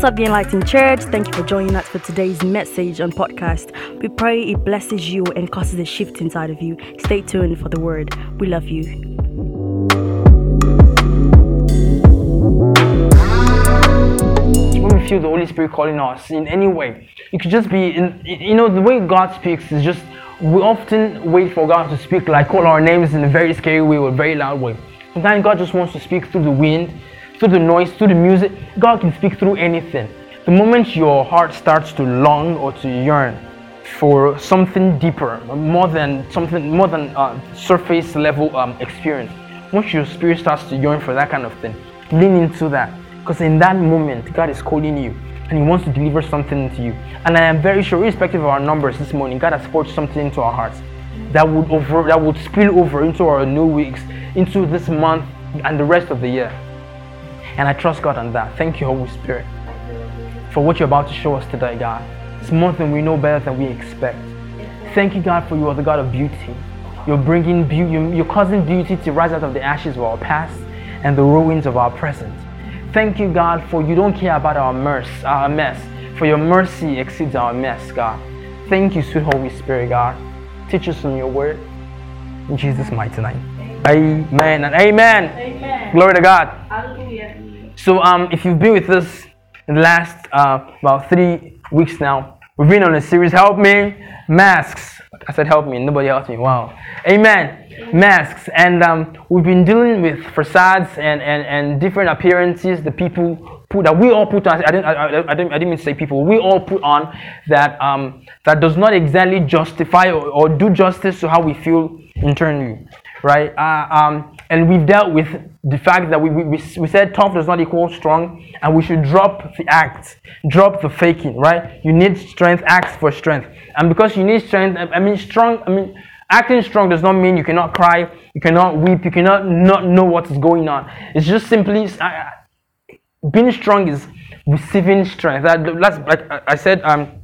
What's up, the Enlightened Church? Thank you for joining us for today's message on podcast. We pray it blesses you and causes a shift inside of you. Stay tuned for the word. We love you. when we feel the Holy Spirit calling us in any way, it could just be in you know the way God speaks is just we often wait for God to speak like call our names in a very scary way or a very loud way. Sometimes God just wants to speak through the wind, through the noise, through the music. God can speak through anything. The moment your heart starts to long or to yearn for something deeper, more than something more than uh, surface level um, experience, once your spirit starts to yearn for that kind of thing, lean into that. Because in that moment, God is calling you and He wants to deliver something to you. And I am very sure, irrespective of our numbers this morning, God has poured something into our hearts that would over that would spill over into our new weeks, into this month and the rest of the year. And I trust God on that. Thank you, Holy Spirit, for what you're about to show us today, God. It's more than we know better than we expect. Thank you, God, for you are the God of beauty. You're bringing beauty, you're causing beauty to rise out of the ashes of our past and the ruins of our present. Thank you, God, for you don't care about our mess, our mess. For your mercy exceeds our mess, God. Thank you, sweet Holy Spirit, God. Teach us from your word. In Jesus' mighty name. Amen and amen. Amen. Glory to God. Hallelujah. So, um, if you've been with us in the last uh, about three weeks now, we've been on a series, Help Me, Masks. I said, Help me, nobody helped me. Wow. Amen. Masks. And um, we've been dealing with facades and, and, and different appearances the people put that we all put on. I didn't, I, I, I didn't, I didn't mean to say people. We all put on that um, that does not exactly justify or, or do justice to how we feel internally, right? Uh, um, and we've dealt with the fact that we, we, we said tough does not equal strong, and we should drop the act, drop the faking, right? You need strength, act for strength, and because you need strength, I mean strong, I mean acting strong does not mean you cannot cry, you cannot weep, you cannot not know what is going on. It's just simply. I, being strong is receiving strength. That, that's like I said. Um,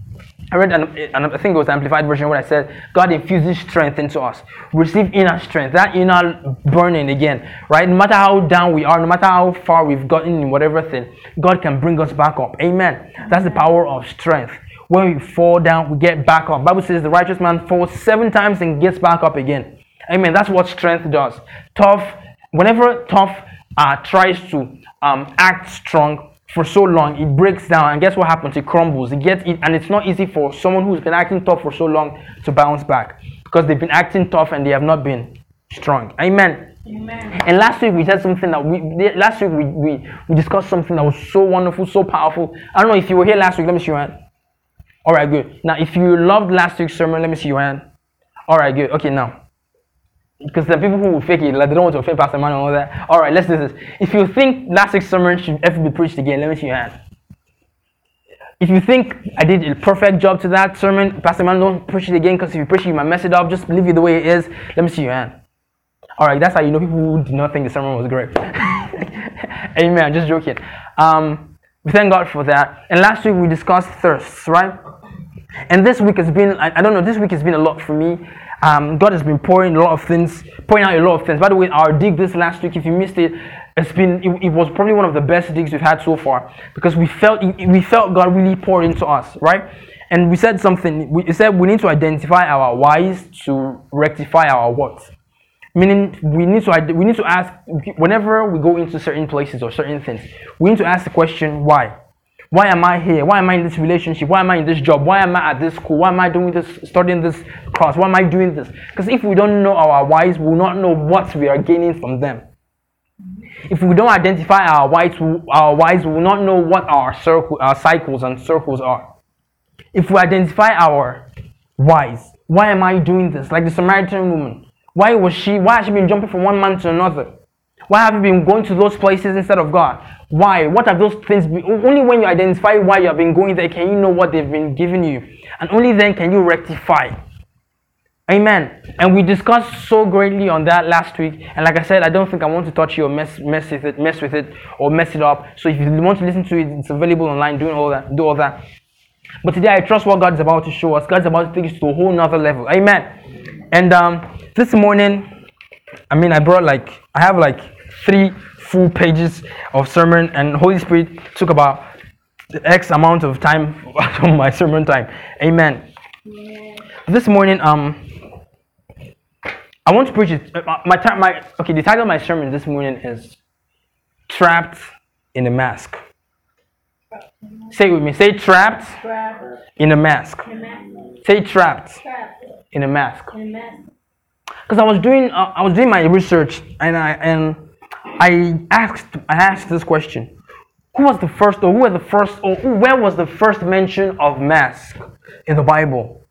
I read, an, I think it was the amplified version where I said, God infuses strength into us. Receive inner strength, that inner burning again, right? No matter how down we are, no matter how far we've gotten in whatever thing, God can bring us back up. Amen. That's the power of strength. When we fall down, we get back up. Bible says the righteous man falls seven times and gets back up again. Amen. That's what strength does. Tough, whenever tough uh, tries to um, act strong for so long, it breaks down, and guess what happens? It crumbles. It gets it, and it's not easy for someone who's been acting tough for so long to bounce back because they've been acting tough and they have not been strong. Amen. Amen. And last week we said something that we last week we, we, we discussed something that was so wonderful, so powerful. I don't know if you were here last week. Let me see your hand. All right, good. Now, if you loved last week's sermon, let me see your hand. All right, good. Okay, now because the people who will fake it, like they don't want to offend Pastor Man and all that. All right, let's do this. If you think last week's sermon should ever be preached again, let me see your hand. If you think I did a perfect job to that sermon, Pastor Man, don't preach it again because if you preach it, you might mess it up. Just leave it the way it is. Let me see your hand. All right, that's how you know people who did not think the sermon was great. Amen. Just joking. Um, we thank God for that. And last week we discussed thirsts, right? And this week has been, I, I don't know, this week has been a lot for me. Um, God has been pouring a lot of things, pouring out a lot of things. By the way, our dig this last week, if you missed it, it's been, it, it was probably one of the best digs we've had so far because we felt, we felt God really pour into us, right? And we said something, we said we need to identify our whys to rectify our what. Meaning, we need to we need to ask whenever we go into certain places or certain things, we need to ask the question why. Why am I here? Why am I in this relationship? Why am I in this job? Why am I at this school? Why am I doing this, studying this class? Why am I doing this? Because if we don't know our whys, we will not know what we are gaining from them. If we don't identify our whys, our whys, we will not know what our circle, our cycles and circles are. If we identify our whys, why am I doing this? Like the Samaritan woman, why was she? Why has she been jumping from one man to another? Why have you been going to those places instead of God? Why? What have those things been? Only when you identify why you have been going there can you know what they've been giving you. And only then can you rectify. Amen. And we discussed so greatly on that last week. And like I said, I don't think I want to touch you or mess, mess with it, mess with it, or mess it up. So if you want to listen to it, it's available online. Doing all that, do all that. But today, I trust what God is about to show us. God's about to take us to a whole nother level. Amen. And um, this morning, I mean, I brought like I have like three full pages of sermon, and Holy Spirit took about X amount of time from my sermon time. Amen. This morning, um, I want to preach it. uh, My, my, my okay. The title of my sermon this morning is "Trapped in a Mask." Say it with me. Say trapped in a mask. Say trapped in a mask. Because I was doing, uh, I was doing my research, and I and I asked, I asked this question: Who was the first, or who was the first, or where was the first mention of mask in the Bible?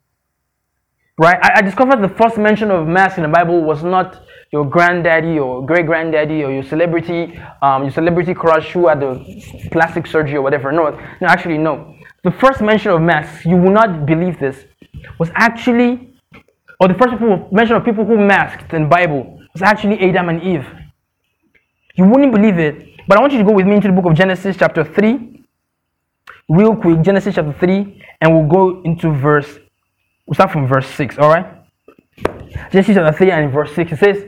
Right? I, I discovered the first mention of mask in the Bible was not your granddaddy or great granddaddy or your celebrity, um, your celebrity crush who had the plastic surgery or whatever. No, no, actually no. The first mention of masks, you will not believe this, was actually, or the first people, mention of people who masked in Bible was actually Adam and Eve. You wouldn't believe it, but I want you to go with me into the book of Genesis, chapter 3, real quick. Genesis chapter 3, and we'll go into verse, we'll start from verse 6, all right? Genesis chapter 3 and verse 6, it says,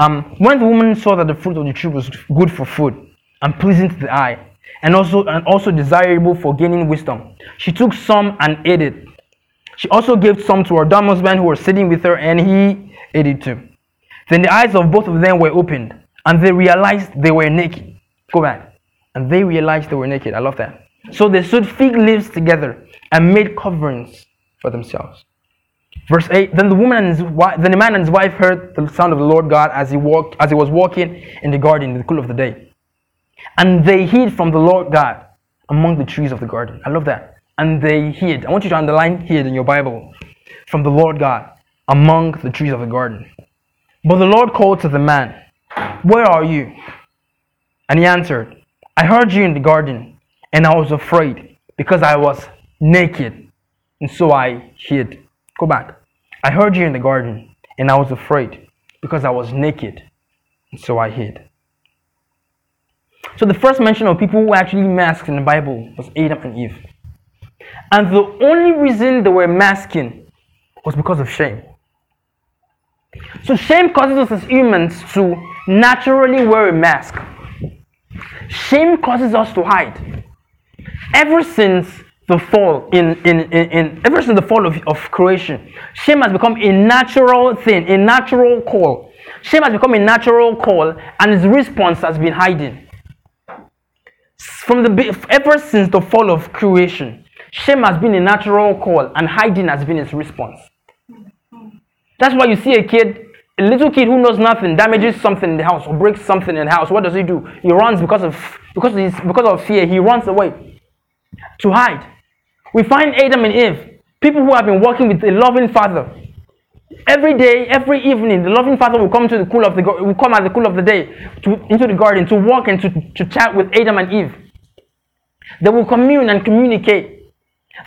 um, When the woman saw that the fruit of the tree was good for food and pleasing to the eye, and also, and also desirable for gaining wisdom, she took some and ate it. She also gave some to her dumb husband who was sitting with her, and he ate it too. Then the eyes of both of them were opened, and they realized they were naked. Go back. And they realized they were naked. I love that. So they sewed fig leaves together and made coverings for themselves. Verse 8 Then the woman and his wife, then the man and his wife heard the sound of the Lord God as he walked, as he was walking in the garden in the cool of the day. And they hid from the Lord God among the trees of the garden. I love that. And they hid. I want you to underline hid in your Bible. From the Lord God among the trees of the garden. But the Lord called to the man, Where are you? And he answered, I heard you in the garden, and I was afraid because I was naked, and so I hid. Go back. I heard you in the garden, and I was afraid because I was naked, and so I hid. So the first mention of people who actually masked in the Bible was Adam and Eve. And the only reason they were masking was because of shame. So shame causes us as humans to naturally wear a mask. Shame causes us to hide. Ever since the fall in, in, in, in ever since the fall of, of creation, shame has become a natural thing, a natural call. Shame has become a natural call, and its response has been hiding. From the ever since the fall of creation, shame has been a natural call, and hiding has been its response. That's why you see a kid, a little kid who knows nothing, damages something in the house or breaks something in the house. What does he do? He runs because of because he's, because of fear. He runs away to hide. We find Adam and Eve, people who have been working with a loving father. Every day, every evening, the loving father will come to the cool of the will come at the cool of the day to, into the garden to walk and to, to chat with Adam and Eve. They will commune and communicate.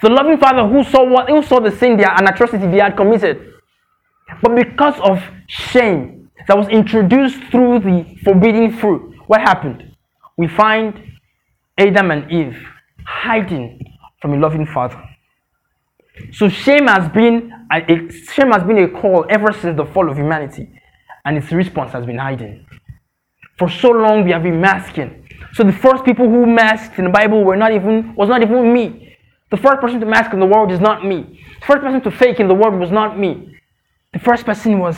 The loving father who saw what who saw the sin there, an atrocity they had committed. But because of shame that was introduced through the forbidden fruit, what happened? We find Adam and Eve hiding from a loving father. So shame has been a, a- shame has been a call ever since the fall of humanity, and its response has been hiding. For so long we have been masking. So the first people who masked in the Bible were not even was not even me. The first person to mask in the world is not me. The first person to fake in the world was not me. The first person was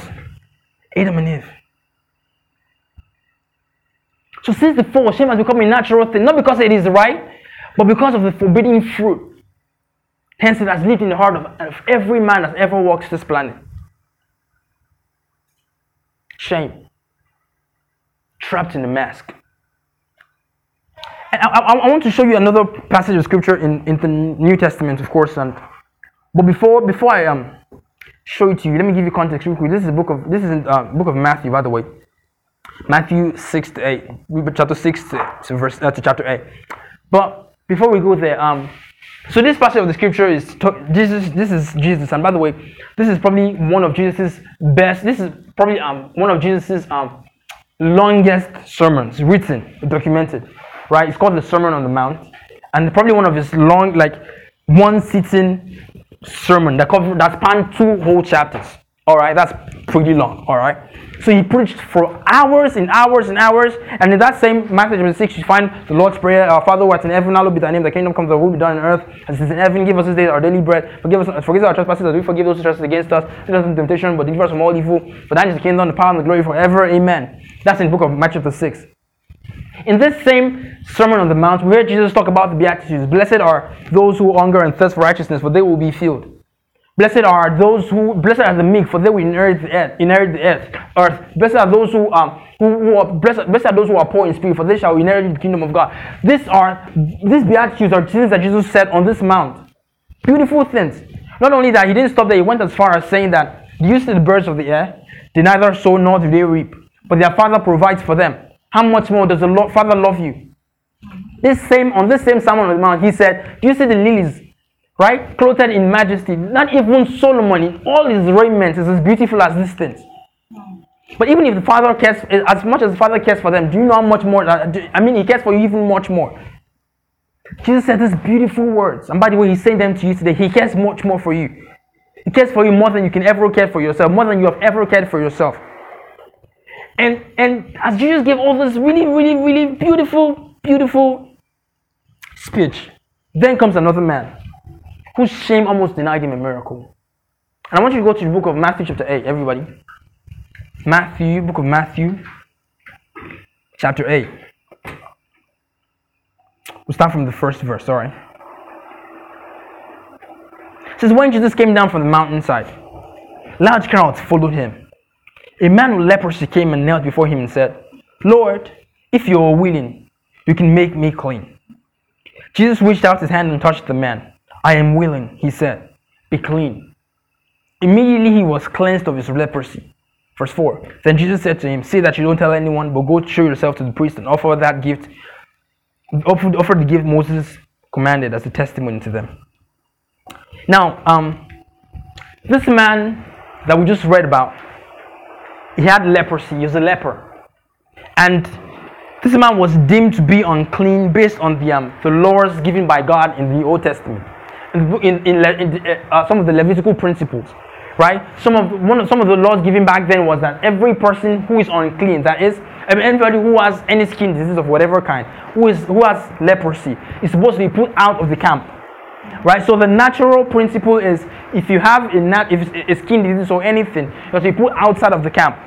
Adam and Eve. So since the fall, shame has become a natural thing, not because it is right, but because of the forbidden fruit. Hence, it has lived in the heart of, of every man that ever walks this planet. Shame. Trapped in the mask. And I, I, I want to show you another passage of scripture in, in the New Testament, of course. And but before before I um show it to you, let me give you context real quick. This is the book of this is uh, book of Matthew, by the way. Matthew six to eight, chapter six to, to verse uh, to chapter eight. But before we go there, um, so this passage of the scripture is to- Jesus. This is Jesus, and by the way, this is probably one of Jesus's best. This is probably um one of Jesus's um longest sermons written, documented. Right? It's called the Sermon on the Mount, and probably one of his long, like one sitting sermon that covered that spanned two whole chapters. All right, that's pretty long, all right? So he preached for hours and hours and hours. And in that same Matthew chapter 6, you find the Lord's Prayer Our Father who art in heaven, hallowed be thy name, the kingdom come, thy will be done on earth as it is in heaven. Give us this day our daily bread. Forgive us, forgive us our trespasses as we forgive those who trespass against us. Lead us into temptation, but deliver us from all evil. For thine is the kingdom, the power, and the glory forever. Amen. That's in the book of Matthew chapter 6. In this same Sermon on the Mount, we hear Jesus talk about the Beatitudes. Blessed are those who hunger and thirst for righteousness, for they will be filled. Blessed are those who, blessed are the meek, for they will inherit the earth. Inherit the earth. Earth. Blessed are those who um who, who are blessed, blessed are those who are poor in spirit, for they shall inherit the kingdom of God. These are these beatitudes are things that Jesus said on this mount. Beautiful things. Not only that, he didn't stop there. He went as far as saying that, "Do you see the birds of the air? They neither sow nor do they reap, but their Father provides for them. How much more does the Lord, Father love you?" This same on this same sermon on the mount, he said, "Do you see the lilies right? Clothed in majesty. Not even Solomon in all his raiment is as beautiful as these things. But even if the Father cares, as much as the Father cares for them, do you know how much more? Uh, I mean, He cares for you even much more. Jesus said these beautiful words. And by the way, He's saying them to you today. He cares much more for you. He cares for you more than you can ever care for yourself, more than you have ever cared for yourself. And and as Jesus gave all this really, really, really beautiful, beautiful speech, then comes another man whose shame almost denied him a miracle. And I want you to go to the book of Matthew, chapter 8, everybody. Matthew, book of Matthew, chapter 8. We'll start from the first verse, sorry. It says, When Jesus came down from the mountainside, large crowds followed him. A man with leprosy came and knelt before him and said, Lord, if you are willing, you can make me clean. Jesus reached out his hand and touched the man. I am willing, he said, be clean. Immediately he was cleansed of his leprosy. Verse 4 Then Jesus said to him, Say that you don't tell anyone, but go show yourself to the priest and offer that gift, offer, offer the gift Moses commanded as a testimony to them. Now, um, this man that we just read about, he had leprosy, he was a leper. And this man was deemed to be unclean based on the, um, the laws given by God in the Old Testament in, in, in, in uh, some of the Levitical principles, right? Some of one of some of the laws given back then was that every person who is unclean, that is, anybody who has any skin disease of whatever kind, who is who has leprosy, is supposed to be put out of the camp, right? So the natural principle is if you have a nat- if a skin disease or anything, you put outside of the camp.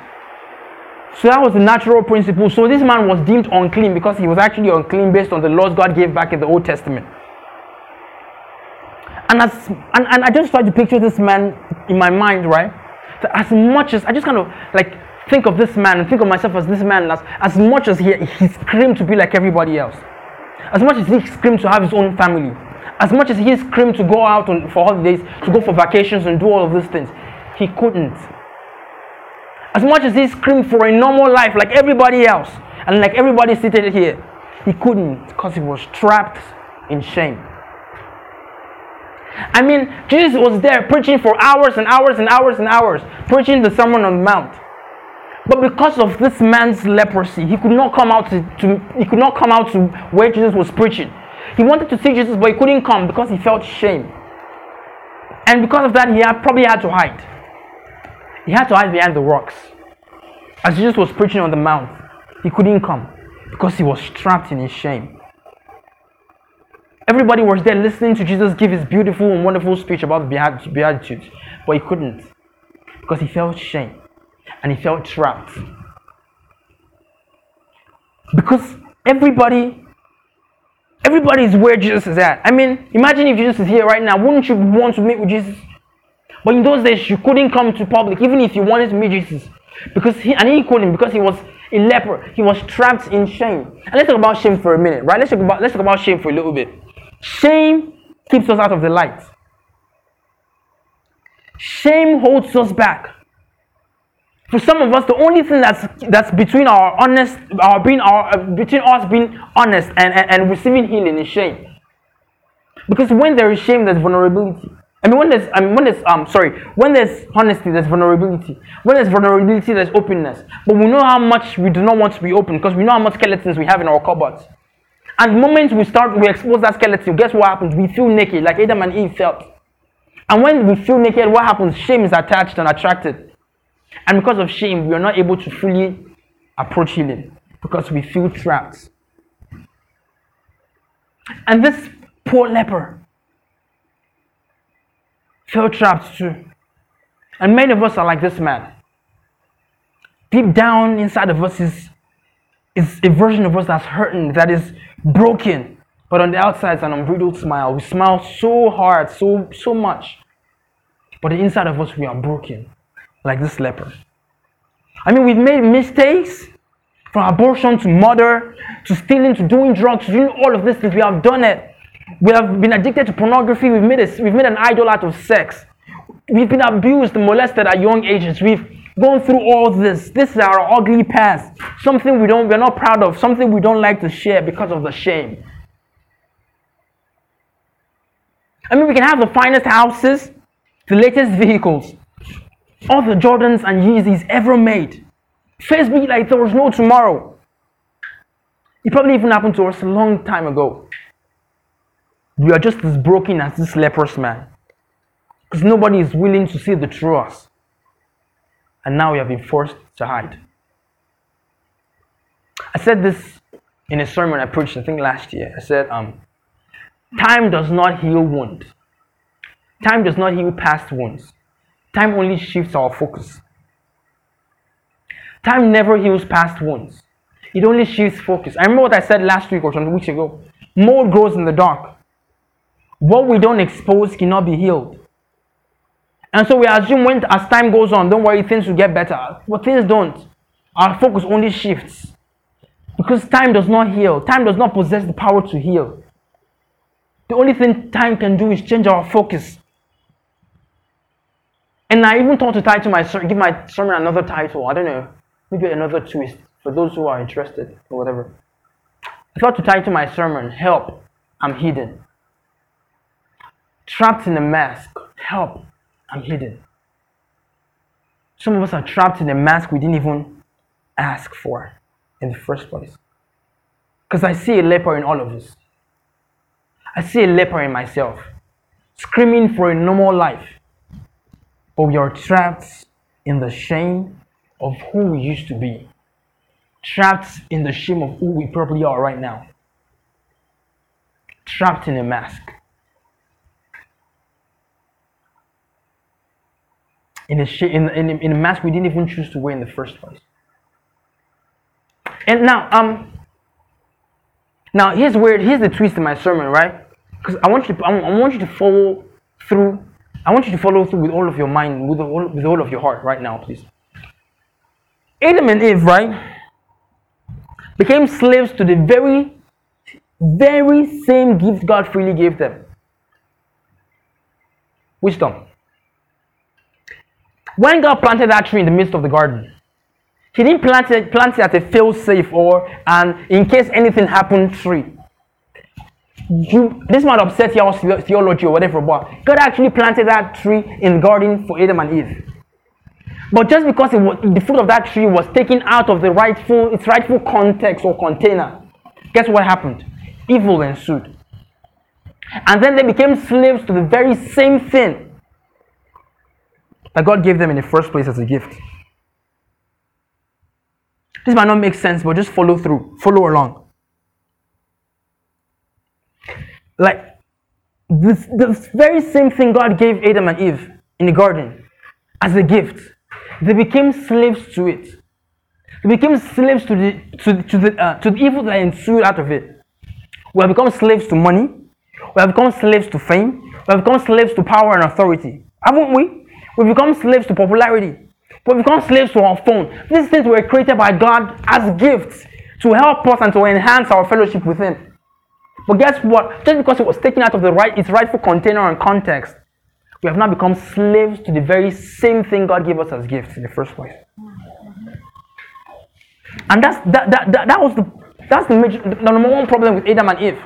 So that was the natural principle. So this man was deemed unclean because he was actually unclean based on the laws God gave back in the Old Testament. And as and, and I just try to picture this man in my mind, right? As much as I just kind of like think of this man and think of myself as this man as, as much as he, he screamed to be like everybody else, as much as he screamed to have his own family, as much as he screamed to go out on, for holidays, to go for vacations and do all of these things, he couldn't. As much as he screamed for a normal life like everybody else, and like everybody seated here, he couldn't because he was trapped in shame. I mean, Jesus was there preaching for hours and hours and hours and hours, preaching the Sermon on the Mount. But because of this man's leprosy, he could not come out to, to, he could not come out to where Jesus was preaching. He wanted to see Jesus, but he couldn't come because he felt shame. And because of that, he had, probably had to hide. He had to hide behind the rocks. As Jesus was preaching on the mount, he couldn't come because he was trapped in his shame. Everybody was there listening to Jesus give his beautiful and wonderful speech about the but he couldn't because he felt shame and he felt trapped. Because everybody, everybody is where Jesus is at. I mean, imagine if Jesus is here right now. Wouldn't you want to meet with Jesus? But in those days, you couldn't come to public, even if you wanted to meet Jesus, because he and he couldn't because he was a leper. He was trapped in shame. And let's talk about shame for a minute, right? Let's talk about let's talk about shame for a little bit. Shame keeps us out of the light. Shame holds us back. For some of us, the only thing that's that's between our honest, our being our uh, between us being honest and, and, and receiving healing is shame. Because when there is shame, there's vulnerability. I mean, when there's, I mean, when there's, um, sorry, when there's honesty, there's vulnerability. When there's vulnerability, there's openness. But we know how much we do not want to be open because we know how much skeletons we have in our cupboards. And the moment we start, we expose that skeleton, guess what happens? We feel naked, like Adam and Eve felt. And when we feel naked, what happens? Shame is attached and attracted. And because of shame, we are not able to fully approach healing because we feel trapped. And this poor leper felt trapped too. And many of us are like this man. Deep down inside of us is, is a version of us that's hurting, that is broken. But on the outside, it's an unbridled smile. We smile so hard, so so much. But the inside of us, we are broken, like this leper. I mean, we've made mistakes from abortion to murder to stealing to doing drugs to doing all of these things. We have done it. We have been addicted to pornography. We've made, a, we've made an idol out of sex. We've been abused, molested at young ages. We've gone through all this. This is our ugly past. Something we don't, we're not proud of. Something we don't like to share because of the shame. I mean, we can have the finest houses, the latest vehicles, all the Jordans and Yeezys ever made. Face be like there was no tomorrow. It probably even happened to us a long time ago. We are just as broken as this leprous man. Because nobody is willing to see the true us. And now we have been forced to hide. I said this in a sermon I preached, I think last year. I said, um, time does not heal wounds. Time does not heal past wounds. Time only shifts our focus. Time never heals past wounds. It only shifts focus. I remember what I said last week or some weeks ago. Mold grows in the dark. What we don't expose cannot be healed. And so we assume when as time goes on, don't worry, things will get better. But things don't. Our focus only shifts. Because time does not heal. Time does not possess the power to heal. The only thing time can do is change our focus. And I even thought to title my give my sermon another title. I don't know, maybe another twist for those who are interested or whatever. I thought to title my sermon "Help, I'm Hidden." Trapped in a mask. Help, I'm hidden. Some of us are trapped in a mask we didn't even ask for in the first place. Because I see a leper in all of us. I see a leper in myself, screaming for a normal life but we are trapped in the shame of who we used to be, trapped in the shame of who we probably are right now, trapped in a mask. In a, sh- in, in, in a mask we didn't even choose to wear in the first place. And now, um, now here's where here's the twist in my sermon, right? Because I want you to, I want you to follow through I want you to follow through with all of your mind, with all, with all of your heart right now, please. Adam and Eve, right, became slaves to the very, very same gift God freely gave them wisdom. When God planted that tree in the midst of the garden, He didn't plant it, plant it as a fail safe or an in case anything happened tree you this might upset your theology or whatever, but God actually planted that tree in the garden for Adam and Eve. But just because was, the fruit of that tree was taken out of the rightful its rightful context or container, guess what happened? Evil ensued. And then they became slaves to the very same thing that God gave them in the first place as a gift. This might not make sense, but just follow through, follow along. Like this, the very same thing God gave Adam and Eve in the garden as a gift. They became slaves to it. They became slaves to the to, to the uh, to the evil that ensued out of it. We have become slaves to money. We have become slaves to fame. We have become slaves to power and authority. Haven't we? We've become slaves to popularity. We've become slaves to our phone. These things were created by God as gifts to help us and to enhance our fellowship with Him. But guess what? Just because it was taken out of the right, its rightful container and context, we have now become slaves to the very same thing God gave us as gifts in the first place. And that's that that, that, that was the that's the, major, the number one problem with Adam and Eve.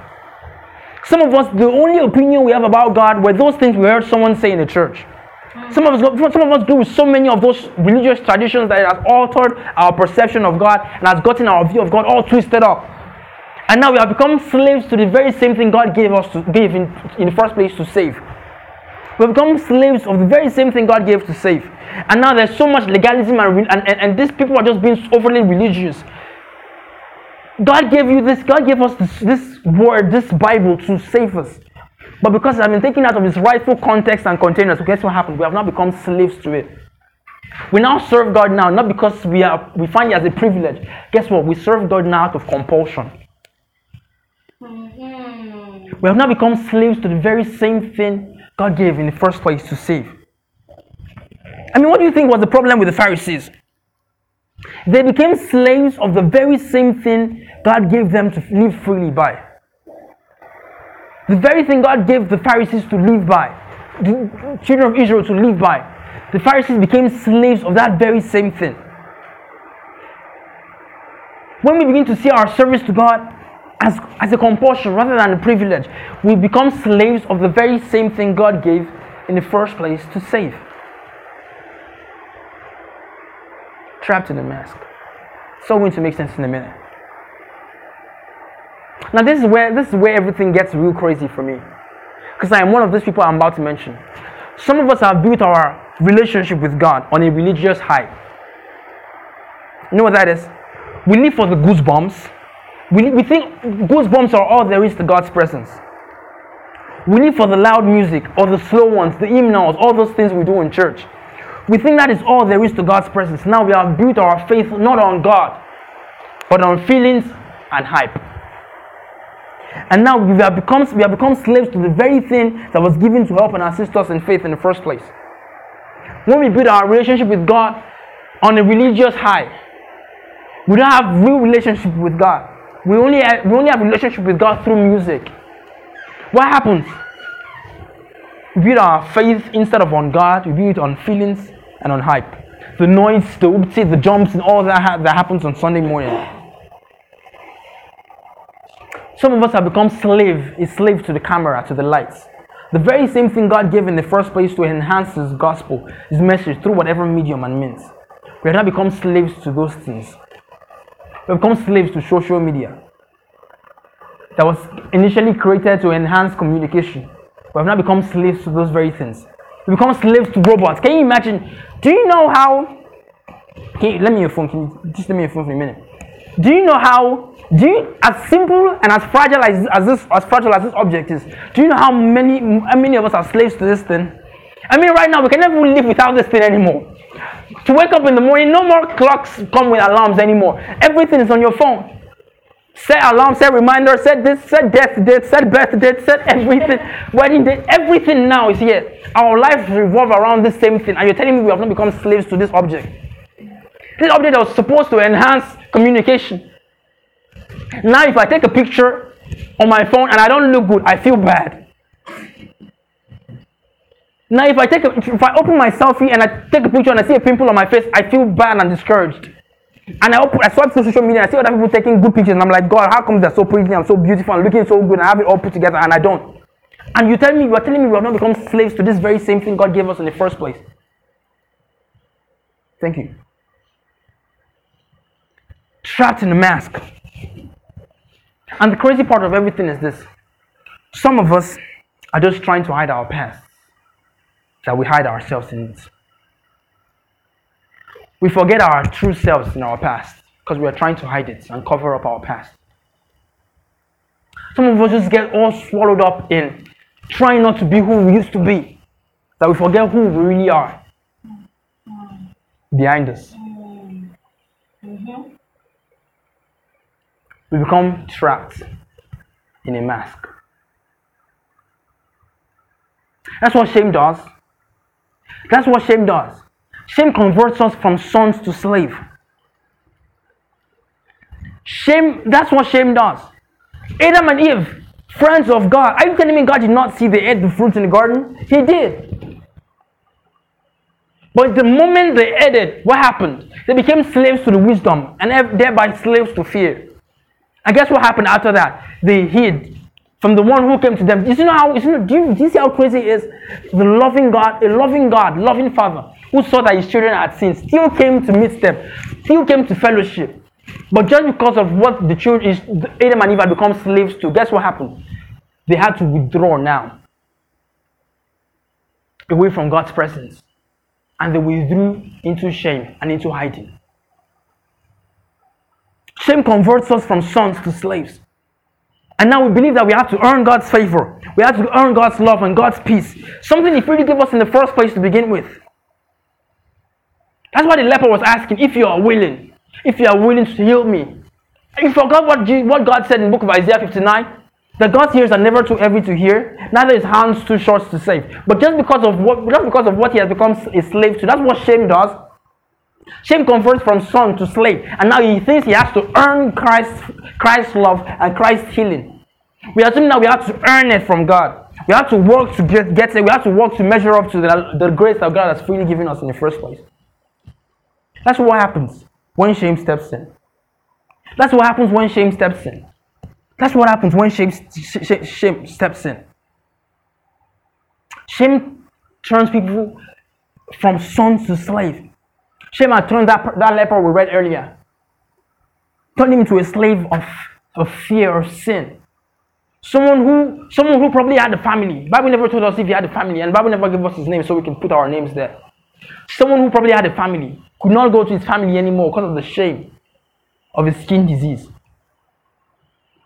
Some of us, the only opinion we have about God were those things we heard someone say in the church. Some of us, some of us do with so many of those religious traditions that it has altered our perception of God and has gotten our view of God all twisted up. And now we have become slaves to the very same thing God gave us to give in, in the first place to save. We've become slaves of the very same thing God gave to save. And now there's so much legalism and, and, and, and these people are just being overly religious. God gave you this, God gave us this, this word, this Bible to save us. But because I've been taken out of its rightful context and containers, guess what happened? We have now become slaves to it. We now serve God now, not because we are we find it as a privilege. Guess what? We serve God now out of compulsion. We have now become slaves to the very same thing God gave in the first place to save. I mean, what do you think was the problem with the Pharisees? They became slaves of the very same thing God gave them to live freely by. The very thing God gave the Pharisees to live by, the children of Israel to live by, the Pharisees became slaves of that very same thing. When we begin to see our service to God as, as a compulsion rather than a privilege, we become slaves of the very same thing God gave in the first place to save. Trapped in a mask. So going to make sense in a minute. Now this is where this is where everything gets real crazy for me. Because I am one of those people I'm about to mention. Some of us have built our relationship with God on a religious high. You know what that is? We live for the goosebumps. We, we think goosebumps are all there is to God's presence. We live for the loud music or the slow ones, the hymnals, all those things we do in church. We think that is all there is to God's presence. Now we have built our faith not on God, but on feelings and hype. And now we have become, we have become slaves to the very thing that was given to help and assist us in faith in the first place. When we build our relationship with God on a religious high, we don't have real relationship with God. We only have, we only have relationship with God through music. What happens? We build our faith instead of on God. We build it on feelings and on hype. The noise, the oopsie, the jumps, and all that ha- that happens on Sunday morning. Some of us have become slave, a slave to the camera, to the lights. The very same thing God gave in the first place to enhance His gospel, His message through whatever medium and means. We have now become slaves to those things. We become slaves to social media that was initially created to enhance communication. We have now become slaves to those very things. We become slaves to robots. Can you imagine? Do you know how? Can you, let me your phone. Can you just let me your phone for a minute? Do you know how? Do you as simple and as fragile as, as this as fragile as this object is? Do you know how many how many of us are slaves to this thing? I mean, right now we can never live without this thing anymore. To wake up in the morning, no more clocks come with alarms anymore. Everything is on your phone. Set alarm, set reminder, set this, set death date, set birth date, set everything, wedding date, everything now is here. Our lives revolve around this same thing, and you're telling me we have not become slaves to this object. This object was supposed to enhance communication. Now, if I take a picture on my phone and I don't look good, I feel bad. Now, if I take a, if I open my selfie and I take a picture and I see a pimple on my face, I feel bad and discouraged. And I, open, I swipe through social media and I see other people taking good pictures, and I'm like, God, how come they're so pretty? I'm so beautiful and looking so good, and I have it all put together, and I don't. And you tell me, you are telling me we have not become slaves to this very same thing God gave us in the first place. Thank you. Trapped in a mask. And the crazy part of everything is this some of us are just trying to hide our past, that we hide ourselves in it. We forget our true selves in our past because we are trying to hide it and cover up our past. Some of us just get all swallowed up in trying not to be who we used to be, that we forget who we really are behind us. We become trapped in a mask. That's what shame does. That's what shame does. Shame converts us from sons to slave. Shame, that's what shame does. Adam and Eve, friends of God. Are you telling me God did not see they ate the fruit in the garden? He did. But the moment they ate it, what happened? They became slaves to the wisdom and thereby slaves to fear. And guess what happened after that? They hid from the one who came to them. You see how do, you, do you see how crazy it is? The loving God, a loving God, loving Father, who saw that his children had sinned, still came to meet them, still came to fellowship. But just because of what the children is Adam and Eve had become slaves to, guess what happened? They had to withdraw now. away from God's presence. And they withdrew into shame and into hiding. Shame converts us from sons to slaves. And now we believe that we have to earn God's favor. We have to earn God's love and God's peace. Something He freely gave us in the first place to begin with. That's why the leper was asking, if you are willing, if you are willing to heal me. You forgot what, what God said in the book of Isaiah 59? That God's ears are never too heavy to hear, neither his hands too short to save. But just because of what just because of what he has become a slave to, that's what shame does. Shame converts from son to slave, and now he thinks he has to earn Christ's Christ's love and Christ's healing. We assume that we have to earn it from God. We have to work to get, get it. We have to work to measure up to the, the grace that God has freely given us in the first place. That's what happens when shame steps in. That's what happens when shame steps in. That's what happens when shame, shame steps in. Shame turns people from son to slave. Shame had turned that, that leper we read earlier, turned him into a slave of, of fear of sin. Someone who someone who probably had a family. Bible never told us if he had a family, and Bible never gave us his name so we can put our names there. Someone who probably had a family could not go to his family anymore because of the shame of his skin disease.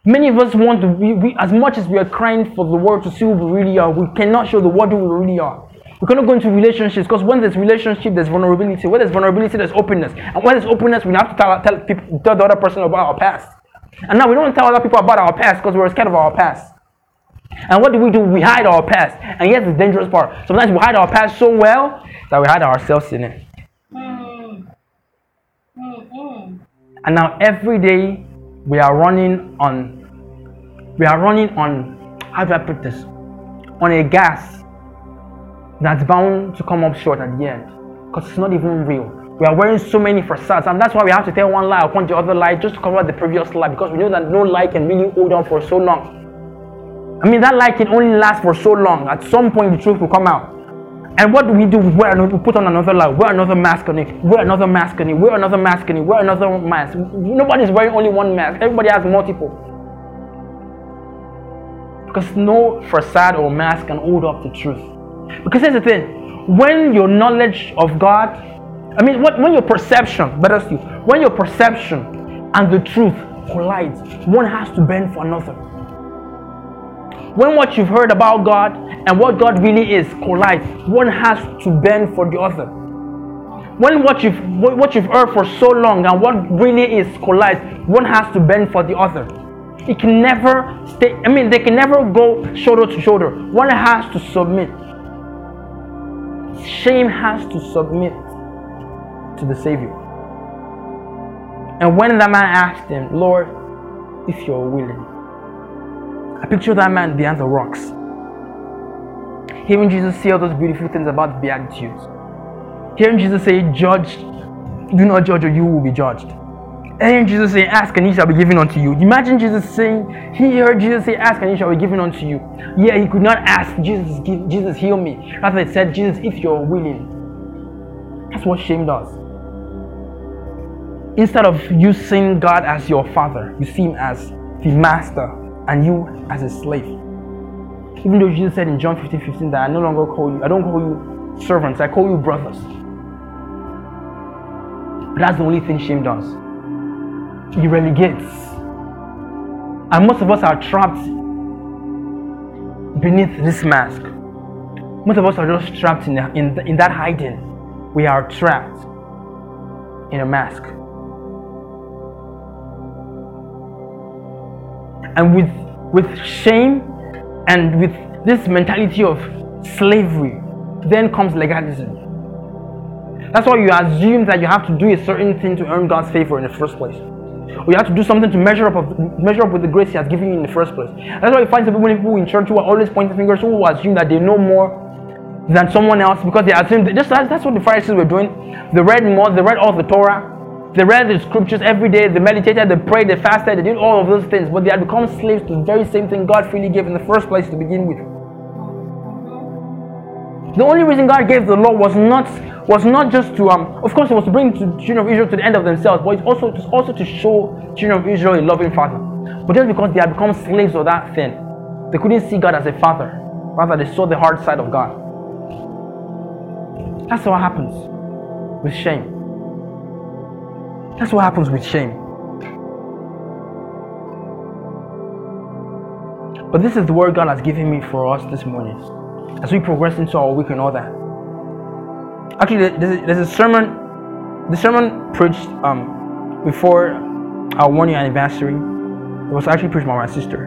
Many of us want to, we, we, as much as we are crying for the world to see who we really are, we cannot show the world who we really are. We cannot go into relationships because when there's relationship, there's vulnerability. When there's vulnerability, there's openness. And when there's openness, we have to tell, tell, people, tell the other person about our past. And now we don't tell other people about our past because we're scared of our past. And what do we do? We hide our past. And here's the dangerous part. Sometimes we hide our past so well that we hide ourselves in it. And now every day we are running on we are running on how do I put this? On a gas that's bound to come up short at the end. Because it's not even real. We are wearing so many facades, and that's why we have to tell one lie upon the other lie just to cover the previous lie because we know that no lie can really hold on for so long. I mean, that lie can only last for so long. At some point, the truth will come out. And what do we do? We, wear, we put on another lie, wear another mask on it, wear another mask on it, wear another mask on it, wear another mask. Nobody's wearing only one mask, everybody has multiple. Because no facade or mask can hold up the truth. Because here's the thing when your knowledge of God, I mean, what, when your perception, better still, when your perception and the truth collides, one has to bend for another. When what you've heard about God and what God really is collide, one has to bend for the other. When what you've what you've heard for so long and what really is collide, one has to bend for the other. It can never stay. I mean, they can never go shoulder to shoulder. One has to submit. Shame has to submit to the Savior. And when that man asked him, Lord, if you're willing, I picture that man behind the rocks. Hearing Jesus say all those beautiful things about the Beatitudes. Hearing Jesus say, Judge, do not judge, or you will be judged. Hearing Jesus say, Ask and ye shall be given unto you. Imagine Jesus saying, He heard Jesus say, Ask and ye shall be given unto you. Yeah, he could not ask, Jesus, give, Jesus, heal me. Rather, it said, Jesus, if you're willing. That's what shame does. Instead of you seeing God as your father, you see him as the master and you as a slave. Even though Jesus said in John 15 15 that I no longer call you, I don't call you servants, I call you brothers. But that's the only thing shame does. He relegates. And most of us are trapped beneath this mask. Most of us are just trapped in, in, in that hiding. We are trapped in a mask. and with with shame and with this mentality of slavery then comes legalism that's why you assume that you have to do a certain thing to earn god's favor in the first place or you have to do something to measure up of, measure up with the grace he has given you in the first place that's why you find some people, people in church who are always pointing fingers who assume that they know more than someone else because they assume that just that's, that's what the Pharisees were doing. They read more, they read all the Torah, they read the scriptures every day, they meditated, they prayed, they fasted, they did all of those things, but they had become slaves to the very same thing God freely gave in the first place to begin with. The only reason God gave the law was not was not just to um of course it was to bring the children of Israel to the end of themselves, but it's also it was also to show children of Israel a loving father. But just because they had become slaves of that thing, they couldn't see God as a father. Rather, they saw the hard side of God. That's what happens with shame. That's what happens with shame. But this is the word God has given me for us this morning as we progress into our week and all that. Actually, there's a, sermon, the sermon preached um, before our one year anniversary. It was actually preached by my sister.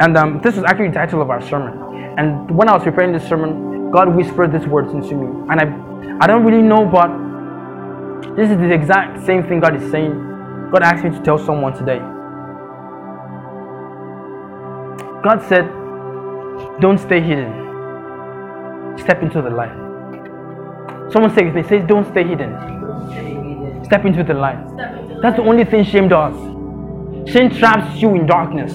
And um, this was actually the title of our sermon. And when I was preparing this sermon, God whispered these words into me. And I, I don't really know, but this is the exact same thing God is saying. God asked me to tell someone today. God said, Don't stay hidden. Step into the light. Someone say with me, says, Don't stay hidden. Step into the light. That's the only thing shame does. Shame traps you in darkness.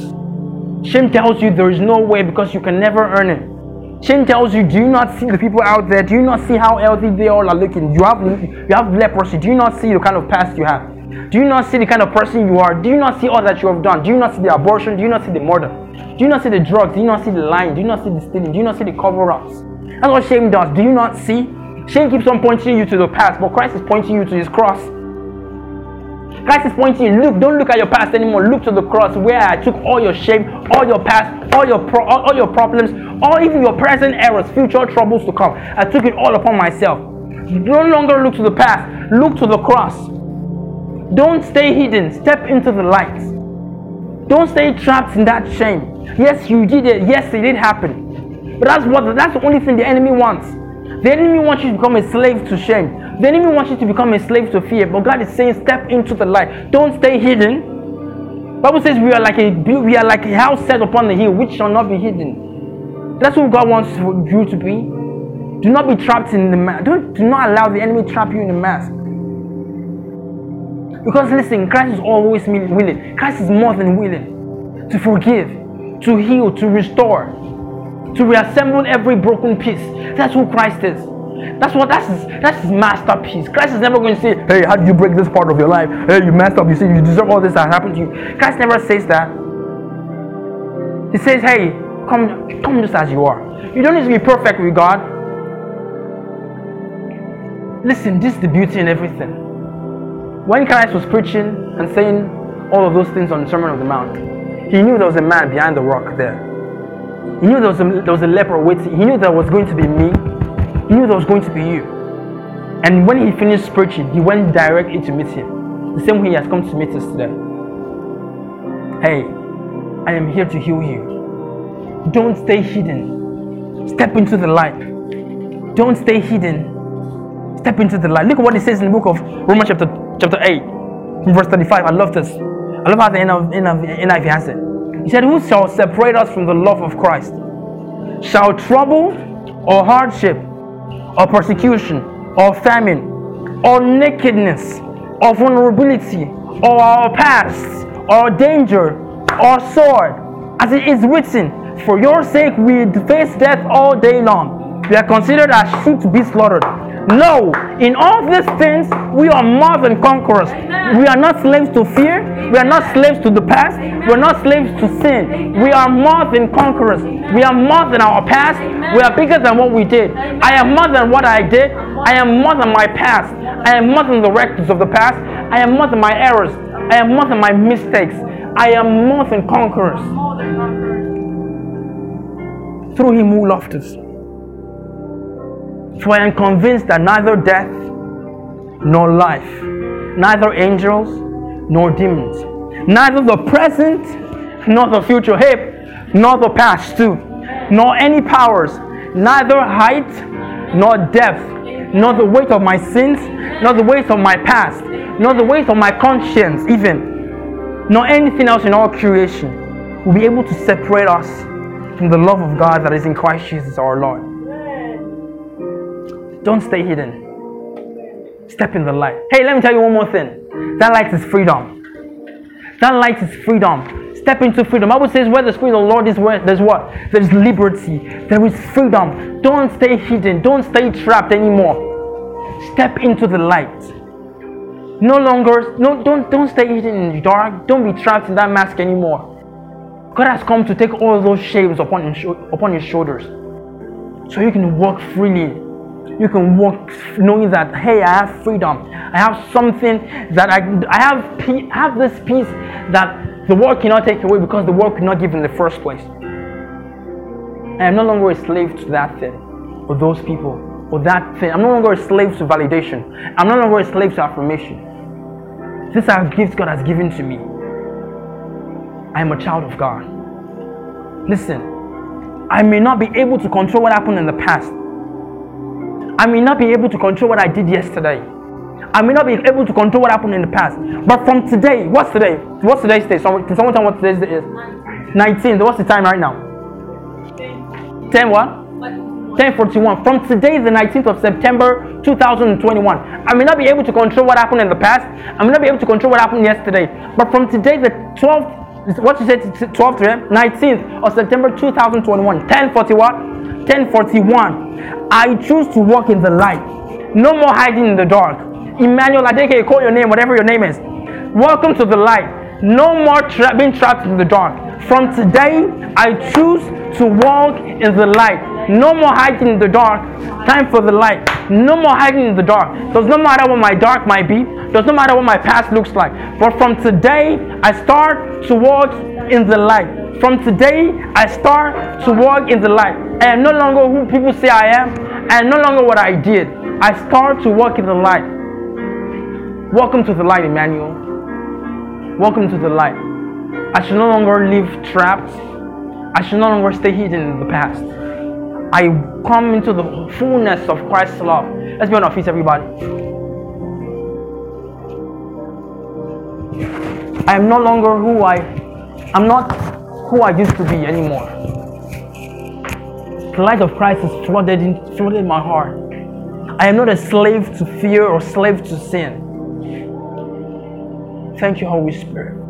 Shame tells you there is no way because you can never earn it. Shame tells you, do you not see the people out there? Do you not see how healthy they all are looking? You have you have leprosy. Do you not see the kind of past you have? Do you not see the kind of person you are? Do you not see all that you have done? Do you not see the abortion? Do you not see the murder? Do you not see the drugs? Do you not see the lying? Do you not see the stealing? Do you not see the cover-ups? That's what shame does. Do you not see? Shame keeps on pointing you to the past, but Christ is pointing you to his cross. Christ is pointing you, look, don't look at your past anymore. Look to the cross where I took all your shame, all your past, all your pro- all, all your problems, all even your present errors, future troubles to come. I took it all upon myself. No longer look to the past, look to the cross. Don't stay hidden, step into the light. Don't stay trapped in that shame. Yes, you did it. Yes, it did happen. But that's what that's the only thing the enemy wants. The enemy wants you to become a slave to shame. The enemy wants you to become a slave to fear. But God is saying, step into the light. Don't stay hidden. Bible says we are like a we are like a house set upon the hill, which shall not be hidden. That's what God wants you to be. Do not be trapped in the mask. Don't do not allow the enemy trap you in the mask. Because listen, Christ is always willing. Christ is more than willing to forgive, to heal, to restore to reassemble every broken piece. That's who Christ is. That's what that's his, that's his masterpiece. Christ is never going to say, "Hey, how did you break this part of your life? Hey, you messed up. You see, you deserve all this that happened to you." Christ never says that. He says, "Hey, come, come just as you are. You don't need to be perfect with God." Listen, this is the beauty in everything. When Christ was preaching and saying all of those things on the Sermon on the Mount, he knew there was a man behind the rock there. He knew there was, a, there was a leper waiting. He knew there was going to be me. He knew there was going to be you. And when he finished preaching, he went directly to meet him. The same way he has come to meet us today. Hey, I am here to heal you. Don't stay hidden. Step into the light. Don't stay hidden. Step into the light. Look at what it says in the book of Romans chapter chapter 8, verse 35. I love this. I love how the NIV has it. He said, Who shall separate us from the love of Christ? Shall trouble or hardship or persecution or famine or nakedness or vulnerability or our past or danger or sword, as it is written, For your sake we face death all day long. We are considered as sheep to be slaughtered. No, in all these things, we are more than conquerors. We are not slaves to fear. We are not slaves to the past. We are not slaves to sin. We are more than conquerors. We are more than our past. We are bigger than what we did. I am more than what I did. I am more than my past. I am more than the records of the past. I am more than my errors. I am more than my mistakes. I am more than conquerors. Through him who loved us. For I am convinced that neither death nor life, neither angels nor demons, neither the present nor the future, hey, nor the past too, nor any powers, neither height nor depth, nor the weight of my sins, nor the weight of my past, nor the weight of my conscience, even, nor anything else in all creation will be able to separate us from the love of God that is in Christ Jesus our Lord. Don't stay hidden. Step in the light. Hey, let me tell you one more thing. That light is freedom. That light is freedom. Step into freedom. I Bible says where the Spirit of the Lord is, where there's what? There's liberty. There is freedom. Don't stay hidden. Don't stay trapped anymore. Step into the light. No longer, no, don't don't stay hidden in the dark. Don't be trapped in that mask anymore. God has come to take all those shames upon upon his shoulders. So you can walk freely you can walk knowing that hey, I have freedom. I have something that I I have pe- have this peace that the world cannot take away because the world could not give in the first place. I am no longer a slave to that thing or those people or that thing. I'm no longer a slave to validation. I'm no longer a slave to affirmation. These are gifts God has given to me. I am a child of God. Listen, I may not be able to control what happened in the past. I may not be able to control what I did yesterday. I may not be able to control what happened in the past. But from today, what's today? What's today's day? Someone, can someone tell me what today's day is? 19. What's the time right now? 10 what? 1041. From today, the 19th of September 2021. I may not be able to control what happened in the past. I may not be able to control what happened yesterday. But from today, the 12th, what you said, 12th, 19th of September 2021. 1040 what? 1041. I choose to walk in the light. No more hiding in the dark. Emmanuel Adekeye, call your name, whatever your name is. Welcome to the light. No more tra- being trapped in the dark. From today, I choose to walk in the light. No more hiding in the dark. Time for the light. No more hiding in the dark. Does no matter what my dark might be. Does no matter what my past looks like. But from today, I start to walk in the light. From today, I start to walk in the light. I am no longer who people say I am. I am no longer what I did. I start to walk in the light. Welcome to the light, Emmanuel. Welcome to the light. I should no longer live trapped. I should no longer stay hidden in the past. I come into the fullness of Christ's love. Let's be on our feet, everybody. I am no longer who I I'm not who I used to be anymore. The light of Christ has flooded in flooded my heart. I am not a slave to fear or slave to sin. Thank you, Holy Spirit.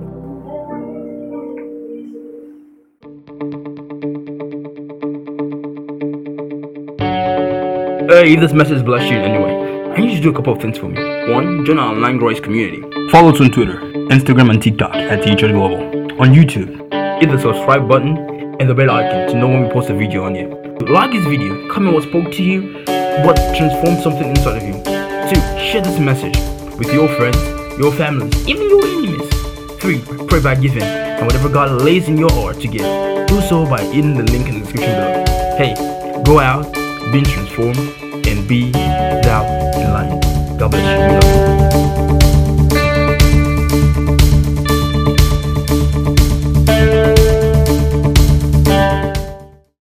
Hey, if this message bless you in any way, I need you to do a couple of things for me. One, join our online Grace community. Follow us on Twitter, Instagram, and TikTok at Teacher Global. On YouTube, hit the subscribe button and the bell icon to know when we post a video on here. Like this video, comment what spoke to you, what transformed something inside of you. Two, share this message with your friends, your families, even your enemies. Three, pray by giving, and whatever God lays in your heart to give, do so by hitting the link in the description below. Hey, go out, be transformed, and be thou enlightened. God bless you.